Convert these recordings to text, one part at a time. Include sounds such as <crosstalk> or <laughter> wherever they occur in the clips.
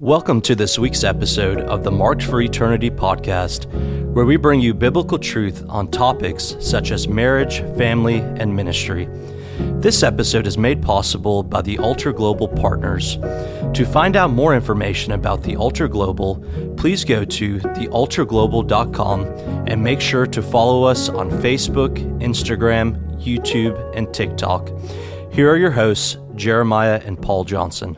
Welcome to this week's episode of the Marked for Eternity podcast, where we bring you biblical truth on topics such as marriage, family, and ministry. This episode is made possible by the Altar Global Partners. To find out more information about the Altar Global, please go to thealtarglobal.com and make sure to follow us on Facebook, Instagram, YouTube, and TikTok. Here are your hosts, Jeremiah and Paul Johnson.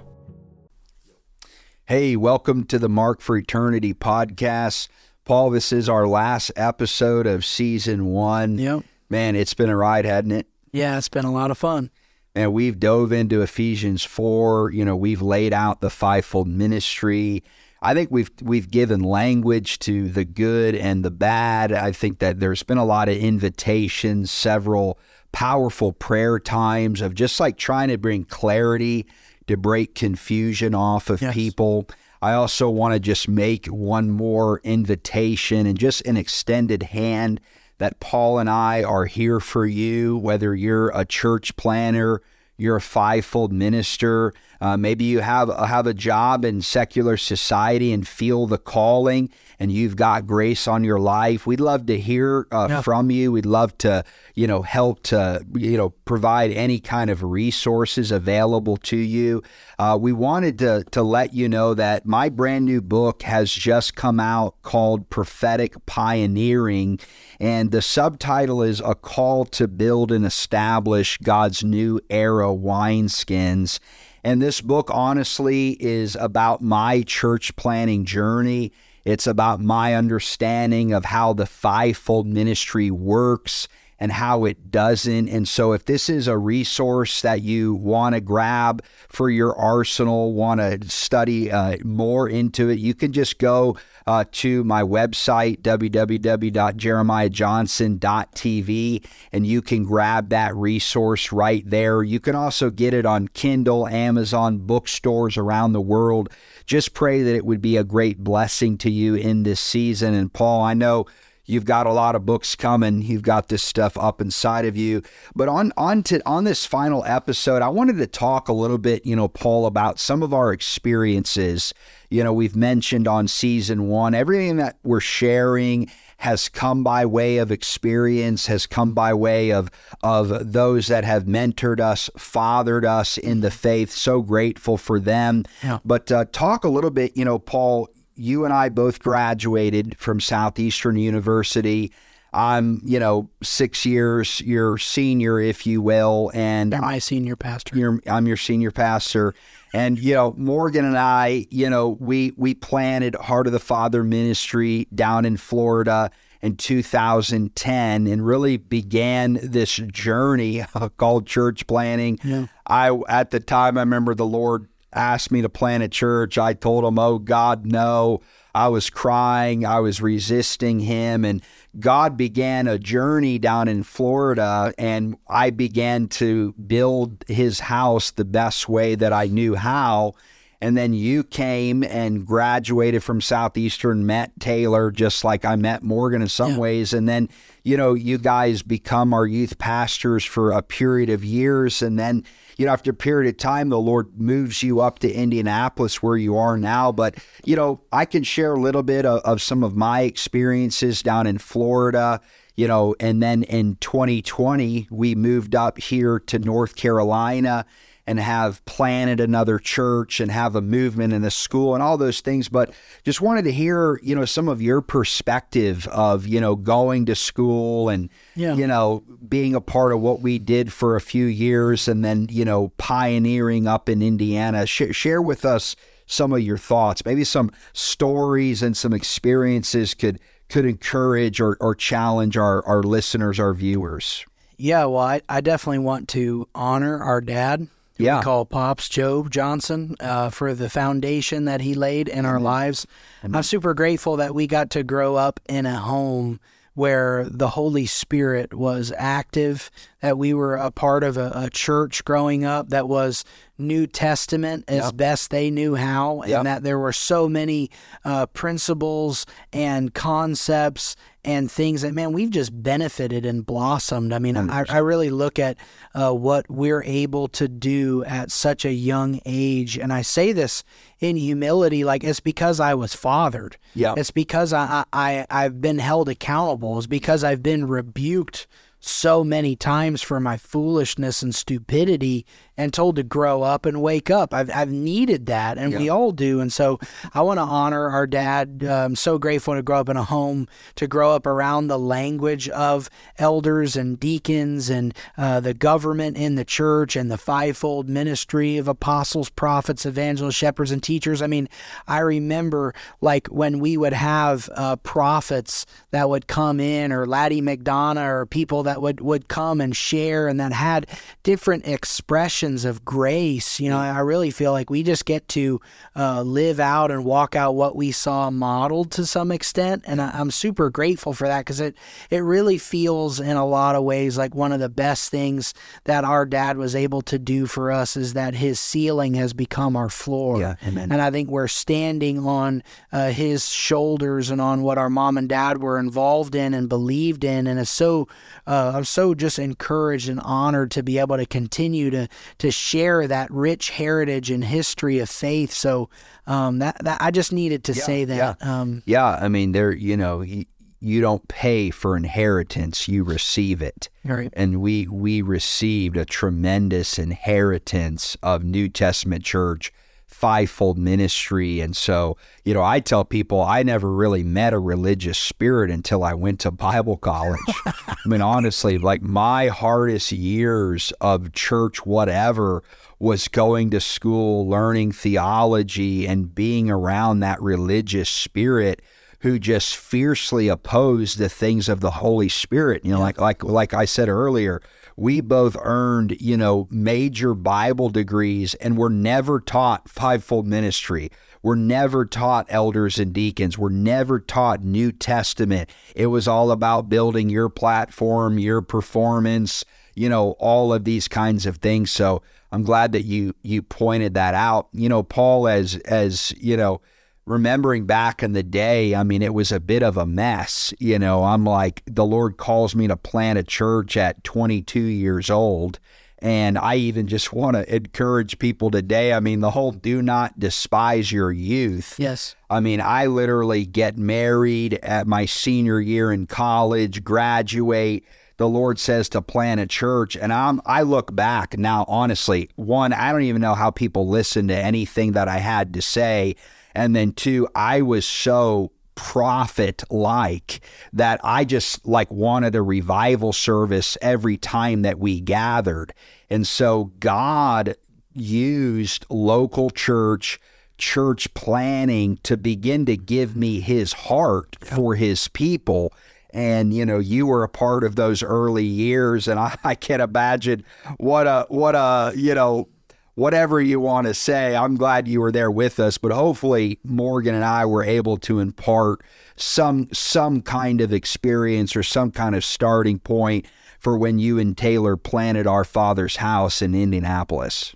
Hey, welcome to the Marked for Eternity podcast. Paul, this is our last episode of season one. Yep. Man, it's been a ride, hadn't it? Yeah, it's been a lot of fun. And we've dove into Ephesians 4. You know, we've laid out the fivefold ministry. I think we've we've given language to the good and the bad. I think that there's been a lot of invitations, several powerful prayer times of just like trying to bring clarity to break confusion off of Yes. people. I also want to just make one more invitation and just an extended hand that Paul and I are here for you, whether you're a church planter, you're a fivefold minister, uh, maybe you have have a job in secular society and feel the calling, and you've got grace on your life. We'd love to hear uh, Yeah. from you. We'd love to, you know, help to, you know, provide any kind of resources available to you. Uh, we wanted to to let you know that my brand new book has just come out called Prophetic Pioneering, and the subtitle is A Call to Build and Establish God's New Era Wineskins. And this book, honestly, is about my church planting journey. It's about my understanding of how the fivefold ministry works and how it doesn't. And so, if this is a resource that you want to grab for your arsenal, want to study uh, more into it, you can just go uh, to my website, www.jeremiahjohnson.tv, and you can grab that resource right there. You can also get it on Kindle, Amazon, bookstores around the world. Just pray that it would be a great blessing to you in this season. And Paul, I know you've got a lot of books coming. You've got this stuff up inside of you. But on on to on this final episode, I wanted to talk a little bit, you know, Paul, about some of our experiences. You know, we've mentioned on season one, everything that we're sharing has come by way of experience, has come by way of of those that have mentored us, fathered us in the faith. So grateful for them. Yeah. But uh, talk a little bit, you know, Paul. You and I both graduated from Southeastern University. I'm, you know, six years your senior, if you will, and You're my senior pastor. you're, I'm your senior pastor. And you know, Morgan and I, you know, we we planted Heart of the Father ministry down in Florida in 2010 and really began this journey <laughs> called church planting. Yeah. I at the time I remember the Lord asked me to plant a church. I told him, "Oh God, no." I was crying, I was resisting him and God began a journey down in Florida and I began to build his house the best way that I knew how. And then you came and graduated from Southeastern, met Taylor, just like I met Morgan in some Yeah. ways. And then, you know, you guys become our youth pastors for a period of years. And then, you know, after a period of time, the Lord moves you up to Indianapolis where you are now. But, you know, I can share a little bit of, of some of my experiences down in Florida you know, and then in 2020, we moved up here to North Carolina and have planted another church and have a movement in the school and all those things. But just wanted to hear, you know, some of your perspective of, you know, going to school and, Yeah. you know, being a part of what we did for a few years and then, you know, pioneering up in Indiana. Sh- share with us some of your thoughts, maybe some stories and some experiences could could encourage or, or challenge our, our listeners, our viewers. Yeah, well, I, I definitely want to honor our dad. Yeah. We call Pops Job Johnson uh, for the foundation that he laid in our lives. I'm super grateful that we got to grow up in a home where the Holy Spirit was active, that we were a part of a, a church growing up that was New Testament as Yep. best they knew how, and Yep. that there were so many uh, principles and concepts and things that man we've just benefited and blossomed. I mean, I, I really look at uh, what we're able to do at such a young age, and I say this in humility, like it's because I was fathered. It's because I, I I- I've been held accountable. It's because I've been rebuked so many times for my foolishness and stupidity and told to grow up and wake up. I've, I've needed that, and we all do. And so I want to honor our dad. I'm so grateful to grow up in a home, to grow up around the language of elders and deacons and uh, the government in the church and the fivefold ministry of apostles, prophets, evangelists, shepherds, and teachers. I mean, I remember like when we would have uh, prophets that would come in, or Laddie McDonough, or people that would, would come and share and that had different expressions of grace. You know, I really feel like we just get to uh, live out and walk out what we saw modeled to some extent. And I, I'm super grateful for that because it, it really feels in a lot of ways like one of the best things that our dad was able to do for us is that his ceiling has become our floor. Yeah, amen. And I think we're standing on uh, his shoulders and on what our mom and dad were involved in and believed in. And it's so, uh, I'm so just encouraged and honored to be able to continue to to share that rich heritage and history of faith. So um, that, that I just needed to say that. Um, Yeah, I mean, there, you know, you, you don't pay for inheritance; you receive it. Right. And we we received a tremendous inheritance of New Testament church, fivefold ministry, and so you know, I tell people I never really met a religious spirit until I went to Bible college. I mean, honestly, like my hardest years of church, whatever, was going to school, learning theology, and being around that religious spirit who just fiercely opposed the things of the Holy Spirit. You know, like like like I said earlier, we both earned, you know, major Bible degrees and were never taught fivefold ministry. We're never taught elders and deacons. We're never taught New Testament. It was all about building your platform, your performance, you know, all of these kinds of things. So I'm glad that you you pointed that out. You know, Paul as as, you know, remembering back in the day, I mean, it was a bit of a mess. You know, I'm like, the Lord calls me to plant a church at 22 years old. And I even just want to encourage people today. I mean, the whole do not despise your youth. yes. I mean, I literally get married at my senior year in college, graduate. The Lord says to plant a church, and I'm I look back now. Honestly, one, I don't even know how people listen to anything that I had to say, and then two, I was so prophet like that I just like wanted a revival service every time that we gathered. And so God used local church church planting to begin to give me his heart for his people. And you know, you were a part of those early years, and I, <laughs> I can imagine what a what a you know whatever you want to say. I'm glad you were there with us, but hopefully Morgan and I were able to impart some some kind of experience or some kind of starting point for when you and Taylor planted our father's house in Indianapolis.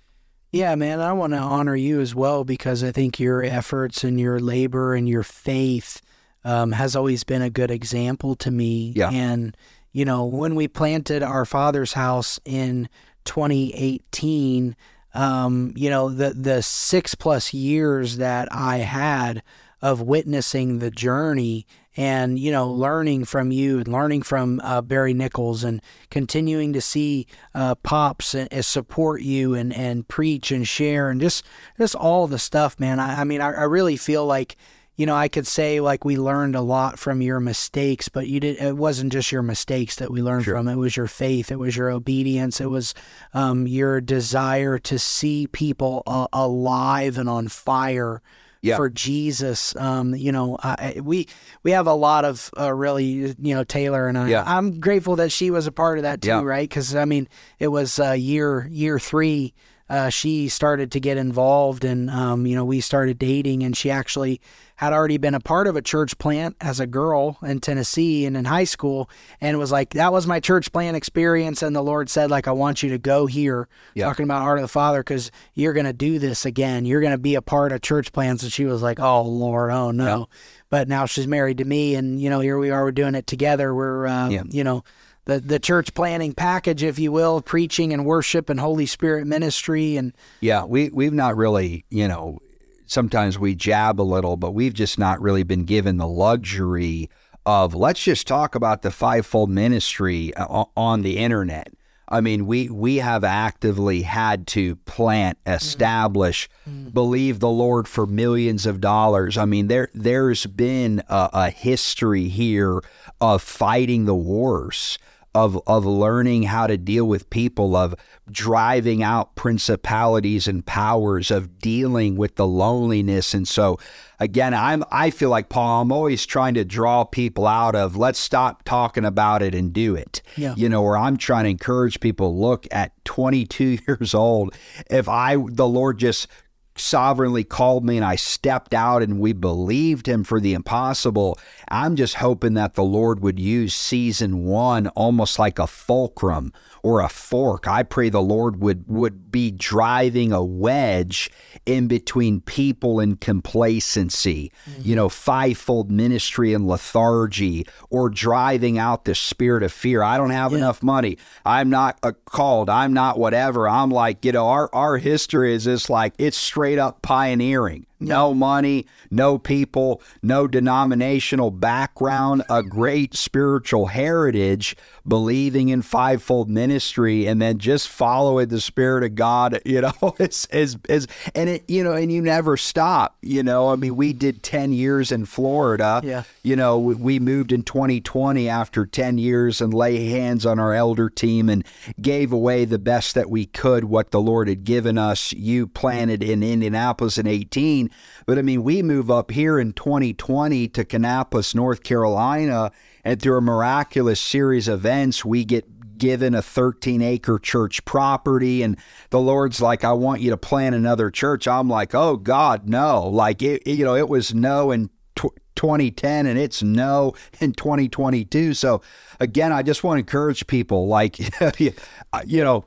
Yeah, man, I want to honor you as well because I think your efforts and your labor and your faith um, has always been a good example to me. Yeah. And, you know, when we planted our father's house in 2018, um, you know, the, the six plus years that I had of witnessing the journey and you know learning from you and learning from uh, Barry Nichols and continuing to see uh, pops and, and support you and and preach and share and just just all the stuff, man. I, I mean, I, I really feel like you know I could say like we learned a lot from your mistakes, but you did. It wasn't just your mistakes that we learned from. It was your faith. It was your obedience. It was um, your desire to see people uh, alive and on fire Yeah. for Jesus. Um, you know, I, we we have a lot of uh, really, you know, Taylor and I. Yeah. I'm grateful that she was a part of that too, Yeah. right? Because I mean, it was uh, year year three. Uh, she started to get involved, and um, you know, we started dating, and she actually had already been a part of a church plant as a girl in Tennessee and in high school, and was like, that was my church plant experience, and the Lord said, like, I want you to go here, talking about Heart of the Father, because you're gonna do this again, you're gonna be a part of church plants, and she was like, oh Lord, oh no, but now she's married to me, and you know, here we are, we're doing it together, we're, uh, you know the the church planting package, if you will, preaching and worship and Holy Spirit ministry and Yeah, we we've not really, you know, sometimes we jab a little, but we've just not really been given the luxury of let's just talk about the fivefold ministry uh, on the internet. I mean, we we have actively had to plant, mm-hmm. establish, mm-hmm. believe the Lord for millions of dollars. I mean, there there's been a, a history here of fighting the wars of of learning how to deal with people of driving out principalities and powers of dealing with the loneliness and so again I'm I feel like Paul I'm always trying to draw people out of let's stop talking about it and do it Yeah. you know where I'm trying to encourage people look at 22 <laughs> years old if I the Lord just sovereignly called me and I stepped out and we believed him for the impossible. I'm just hoping that the Lord would use season one almost like a fulcrum or a fork. I pray the Lord would, would be driving a wedge in between people and complacency, mm-hmm. you know, fivefold ministry and lethargy, or driving out the spirit of fear. I don't have enough money. I'm not called. I'm not whatever. I'm like, you know, our, our history is just like, it's straight up pioneering. No money, no people, no denominational background, a great spiritual heritage, believing in fivefold ministry, and then just following the Spirit of God, <laughs> you know, <laughs> is, is, is, and it, you know, and you never stop, you know. I mean, we did 10 years in Florida. Yeah. You know, we- we moved in 2020 after 10 years and lay hands on our elder team and gave away the best that we could, what the Lord had given us. You planted in Indianapolis in 18. But I mean, we move up here in 2020 to Kannapolis, North Carolina, and through a miraculous series of events, we get given a 13 acre church property and the lord's like i want you to plant another church. I'm like oh god no. Like it, you know it was no in tw- 2010 and it's no in 2022 so again i just want to encourage people like <laughs> you know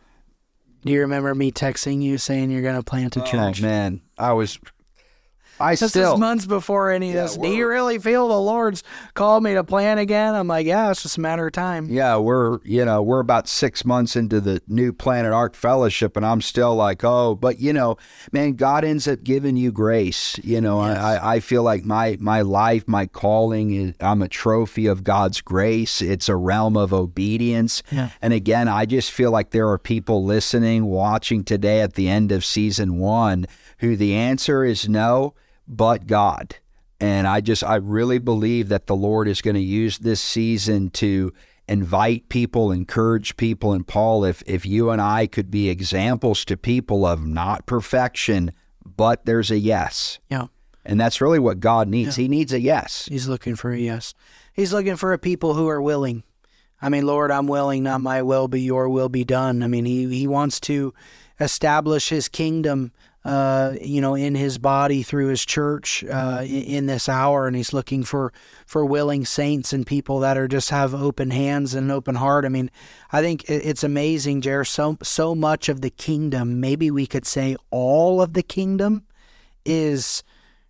do you remember me texting you saying you're gonna plant a oh, church? oh man. I was i This still is months before any of Yeah, this. Do you really feel the Lord's called me to plan again? I'm like, yeah, it's just a matter of time. Yeah, we're you know we're about six months into the new Planet Ark Fellowship, and I'm still like, oh, but you know, man, God ends up giving you grace. You know, I I, I feel like my my life, my calling is I'm a trophy of God's grace. It's a realm of obedience, Yeah. and again, I just feel like there are people listening, watching today at the end of season one, who the answer is no, but God. And I just, I really believe that the Lord is going to use this season to invite people, encourage people. And Paul, if, if you and I could be examples to people of not perfection, but there's a yes. Yeah. And that's really what God needs. He needs a yes. He's looking for a yes. He's looking for a people who are willing. I mean, Lord, I'm willing, not my will, but your will be done. I mean, he, he wants to establish his kingdom, uh, you know, in his body through his church uh, in, this hour. And he's looking for, for willing saints and people that are just have open hands and an open heart. I mean, I think it's amazing, Jer. So, so much of the kingdom, maybe we could say all of the kingdom, is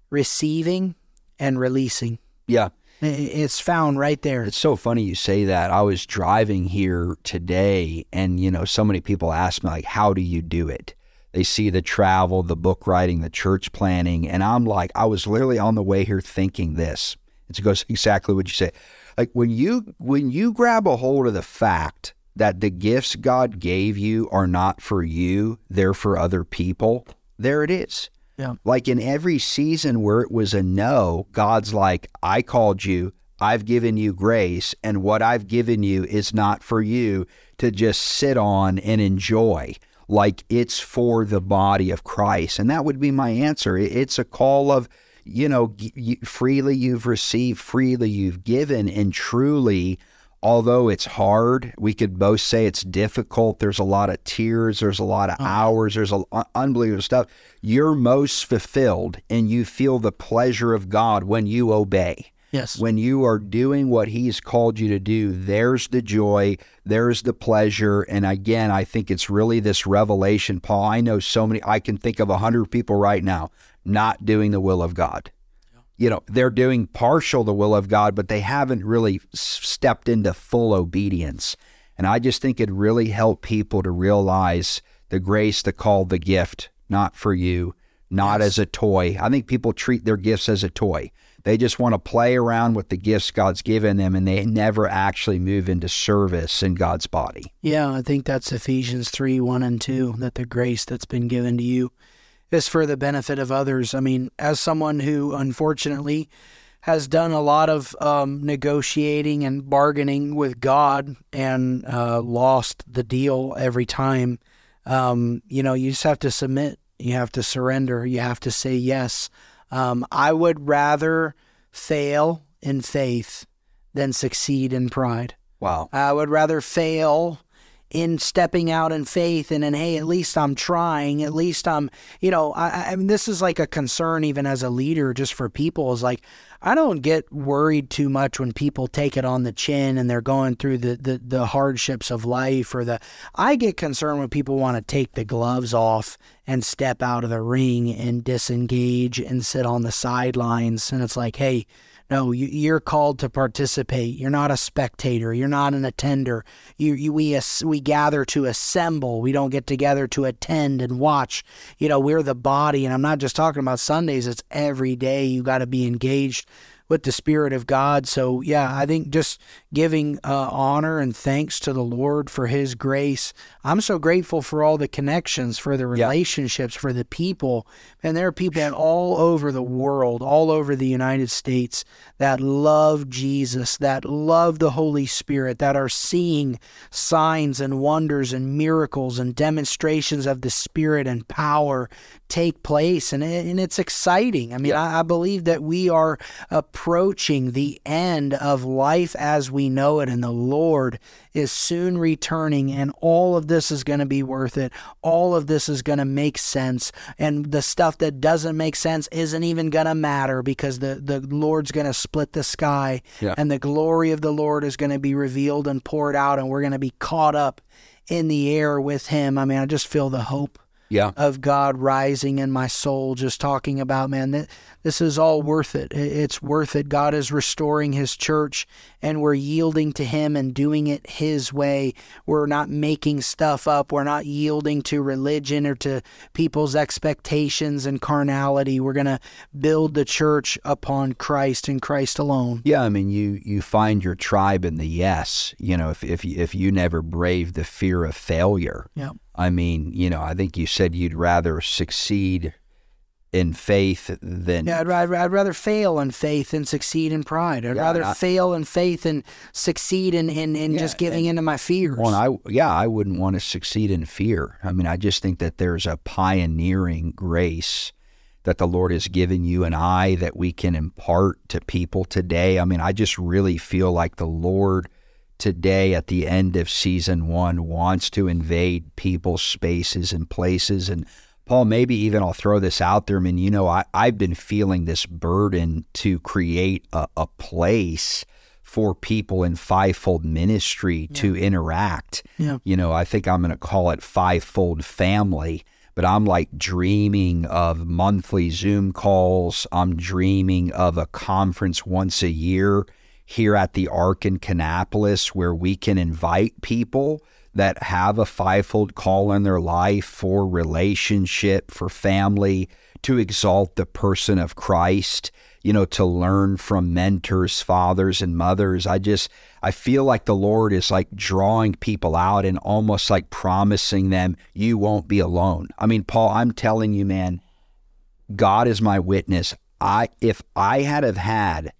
receiving and releasing. Yeah. It's found right there. It's so funny you say that. I was driving here today, and you know, so many people ask me like, "How do you do it?" They see the travel, the book writing, the church planting, and I'm like, I was literally on the way here thinking this. It goes exactly what you say. Like when you when you grab a hold of the fact that the gifts God gave you are not for you, they're for other people. There it is. Yeah. Like in every season where it was a no, God's like, I called you, I've given you grace, and what I've given you is not for you to just sit on and enjoy. Like it's for the body of Christ. And that would be my answer. It's a call of, you know, freely you've received, freely you've given, and truly although it's hard, we could both say it's difficult. There's a lot of tears, there's a lot of hours, there's a uh, unbelievable stuff. You're most fulfilled and you feel the pleasure of God when you obey. Yes. When you are doing what He's called you to do, there's the joy, there's the pleasure. And again, I think it's really this revelation, Paul. I know so many, I can think of a hundred people right now not doing the will of God. You know, they're doing partial the will of God, but they haven't really stepped into full obedience. And I just think it really helped people to realize the grace, the call, the gift, not for you, not yes. as a toy. I think people treat their gifts as a toy. They just want to play around with the gifts God's given them and they never actually move into service in God's body. Yeah, I think that's Ephesians 3 1 and 2, that the grace that's been given to you is for the benefit of others. I mean, as someone who unfortunately has done a lot of um, negotiating and bargaining with God and uh, lost the deal every time, um, you know, you just have to submit. You have to surrender. You have to say yes. Um, I would rather fail in faith than succeed in pride. Wow. I would rather fail in stepping out in faith and then hey at least i'm trying at least i'm you know I, I mean this is like a concern even as a leader just for people is like i don't get worried too much when people take it on the chin and they're going through the the, the hardships of life or the i get concerned when people want to take the gloves off and step out of the ring and disengage and sit on the sidelines. And it's like hey no, you, are called to participate. You're not a spectator. You're not an attender. You, you, we, we gather to assemble. We don't get together to attend and watch. You know, we're the body. And I'm not just talking about Sundays, it's every day. You got to be engaged with the Spirit of God. So, yeah, I think just giving uh, honor and thanks to the Lord for His grace. I'm so grateful for all the connections, for the relationships, for the people. And there are people all over the world, all over the United States that love Jesus, that love the Holy Spirit, that are seeing signs and wonders and miracles and demonstrations of the Spirit and power take place. And, and it's exciting. I mean, I, I believe that we are approaching the end of life as we know it, and the Lord is soon returning, and all of this is going to be worth it. All of this is going to make sense, and the stuff that doesn't make sense isn't even going to matter because the, the Lord's going to split the sky, yeah. and the glory of the Lord is going to be revealed and poured out, and we're going to be caught up in the air with Him. I mean, I just feel the hope yeah. of God rising in my soul, just talking about, man, that this is all worth it. It's worth it. God is restoring His church, and we're yielding to Him and doing it His way. We're not making stuff up. We're not yielding to religion or to people's expectations and carnality. We're going to build the church upon Christ and Christ alone. Yeah, I mean, you you find your tribe in the yes. You know, if if if you never brave the fear of failure. Yeah. I mean, you know, I think you said you'd rather succeed in faith than yeah, I'd, I'd, I'd, rather fail in faith than succeed in pride. I'd yeah, rather I, fail in faith and succeed in in, in yeah, just giving into my fears. Well, I yeah, I wouldn't want to succeed in fear. I mean, I just think that there's a pioneering grace that the Lord has given you and I that we can impart to people today. I mean, I just really feel like the Lord today at the end of season one wants to invade people's spaces and places. And Paul, maybe even I'll throw this out there. I mean, you know, I, I've been feeling this burden to create a, a place for people in fivefold ministry yeah. to interact. Yeah. You know, I think I'm going to call it fivefold family but I'm like dreaming of monthly Zoom calls. I'm dreaming of a conference once a year here at the Ark in Kannapolis where we can invite people that have a fivefold call in their life for relationship, for family, to exalt the person of Christ, you know, to learn from mentors, fathers, and mothers. I just, I feel like the Lord is like drawing people out and almost like promising them, you won't be alone. I mean, Paul, I'm telling you, man, God is my witness. I, if I had have had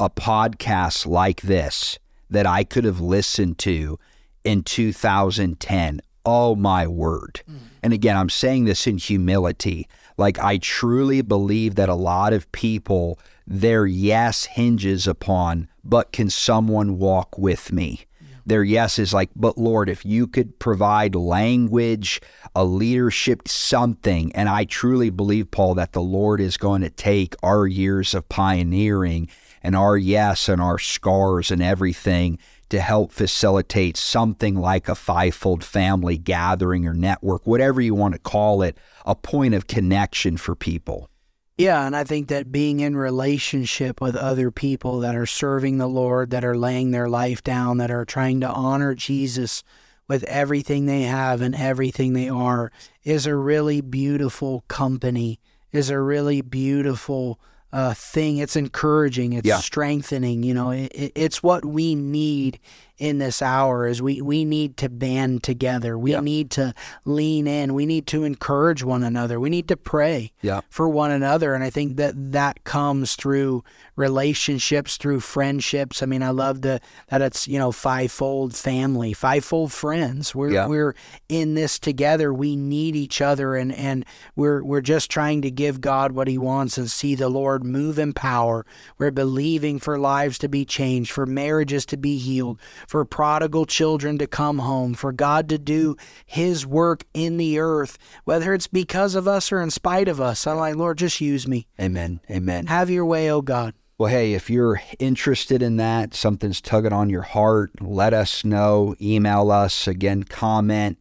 a podcast like this that I could have listened to in 2010. Oh my word. Mm. And again, I'm saying this in humility. Like, I truly believe that a lot of people, their yes hinges upon but can someone walk with me? Their yes is like, but Lord, if you could provide language, a leadership, something. And I truly believe, Paul, that the Lord is going to take our years of pioneering and our yes and our scars and everything to help facilitate something like a fivefold family gathering or network, whatever you want to call it, a point of connection for people. Yeah, and I think that being in relationship with other people that are serving the Lord, that are laying their life down, that are trying to honor Jesus with everything they have and everything they are is a really beautiful company, is a really beautiful uh, thing. It's encouraging. It's yeah. strengthening. You know, it, it's what we need in this hour is we, we need to band together. We yeah. need to lean in. We need to encourage one another. We need to pray yeah. for one another. And I think that that comes through relationships, through friendships. I mean, I love the, that it's, you know, fivefold family, fivefold friends. We're, yeah. we're in this together. We need each other and, and we're, we're just trying to give God what he wants and see the Lord move in power. We're believing for lives to be changed, for marriages to be healed, for prodigal children to come home, for God to do His work in the earth, whether it's because of us or in spite of us. I'm like, Lord, just use me. Amen. Amen. Have your way, oh God. Well, hey, if you're interested in that, something's tugging on your heart, let us know. Email us again, comment.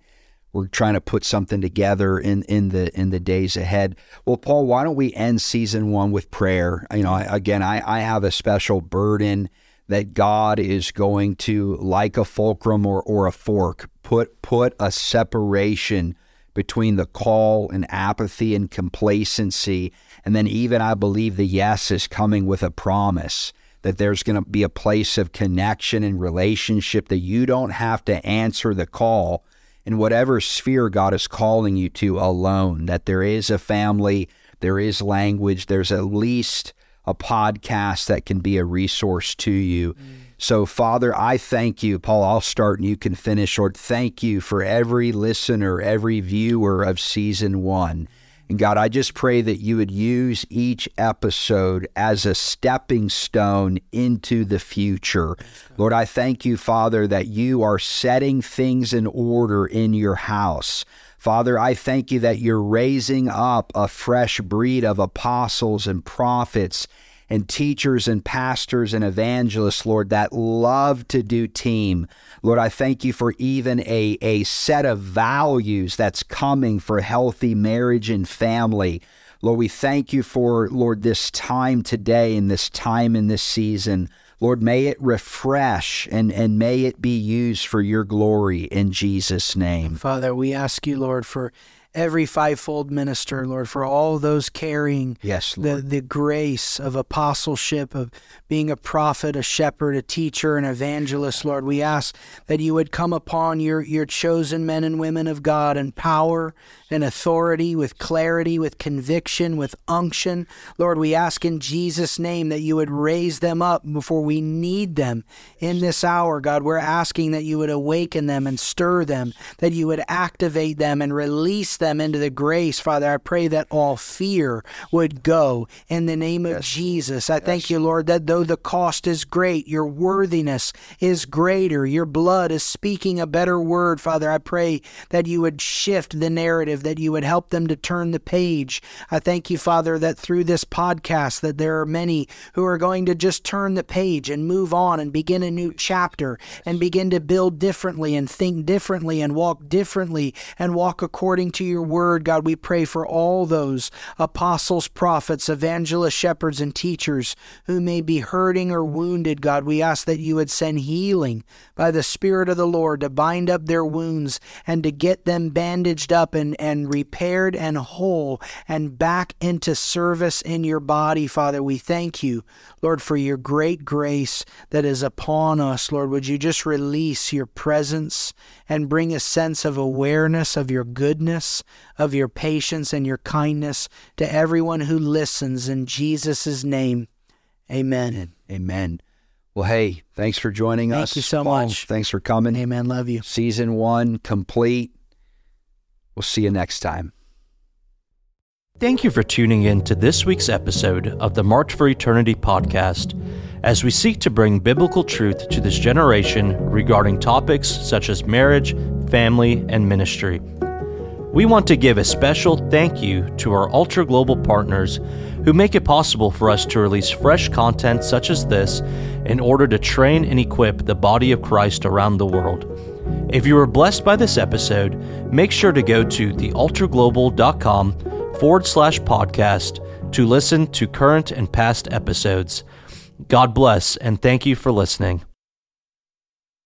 We're trying to put something together in, in the in the days ahead. Well, Paul, why don't we end season one with prayer? You know, again, I, I have a special burden that God is going to, like a fulcrum or, or a fork, put put a separation between the call and apathy and complacency. And then even I believe the yes is coming with a promise that there's going to be a place of connection and relationship that you don't have to answer the call in whatever sphere God is calling you to alone, that there is a family, there is language, there's at least a podcast that can be a resource to you. Mm. So, Father, I thank you. Paul, I'll start and you can finish. Lord, thank you for every listener, every viewer of season one. And God, I just pray that you would use each episode as a stepping stone into the future. Lord, I thank you, Father, that you are setting things in order in your house. Father, I thank you that you're raising up a fresh breed of apostles and prophets and teachers and pastors and evangelists, Lord, that love to do team. Lord, I thank you for even a, a set of values that's coming for healthy marriage and family. Lord, we thank you for, Lord, this time today and this time in this season. Lord, may it refresh and, and may it be used for your glory in Jesus' name. Father, we ask you, Lord, for every fivefold minister, Lord, for all those carrying yes, the, the grace of apostleship, of being a prophet, a shepherd, a teacher, an evangelist, Lord. We ask that you would come upon your, your chosen men and women of God in power and authority, with clarity, with conviction, with unction. Lord, we ask in Jesus' name that you would raise them up before we need them in this hour, God. We're asking that you would awaken them and stir them, that you would activate them and release them into the grace. Father, I pray that all fear would go in the name of yes. Jesus. I yes. thank you, Lord, that though the cost is great, your worthiness is greater. Your blood is speaking a better word, Father. I pray that you would shift the narrative that you would help them to turn the page. I thank you, Father, that through this podcast that there are many who are going to just turn the page and move on and begin a new chapter and begin to build differently and think differently and walk differently and walk according to your word. God, we pray for all those apostles, prophets, evangelists, shepherds, and teachers who may be hurting or wounded. God, we ask that you would send healing by the Spirit of the Lord to bind up their wounds and to get them bandaged up and, and repaired and whole and back into service in your body, Father. We thank you, Lord, for your great grace that is upon us. Lord, would you just release your presence and bring a sense of awareness of your goodness, of your patience and your kindness to everyone who listens in Jesus' name. Amen. Amen. Well, hey, thanks for joining Thank us. Thank you so Paul, much. Thanks for coming. Amen. Love you. Season one complete. We'll see you next time. Thank you for tuning in to this week's episode of the Marked for Eternity podcast. as we seek to bring biblical truth to this generation regarding topics such as marriage, family, and ministry. We want to give a special thank you to our altar global partners who make it possible for us to release fresh content such as this in order to train and equip the body of Christ around the world. If you were blessed by this episode, make sure to go to thealtarglobal.com forward slash podcast to listen to current and past episodes. God bless and thank you for listening.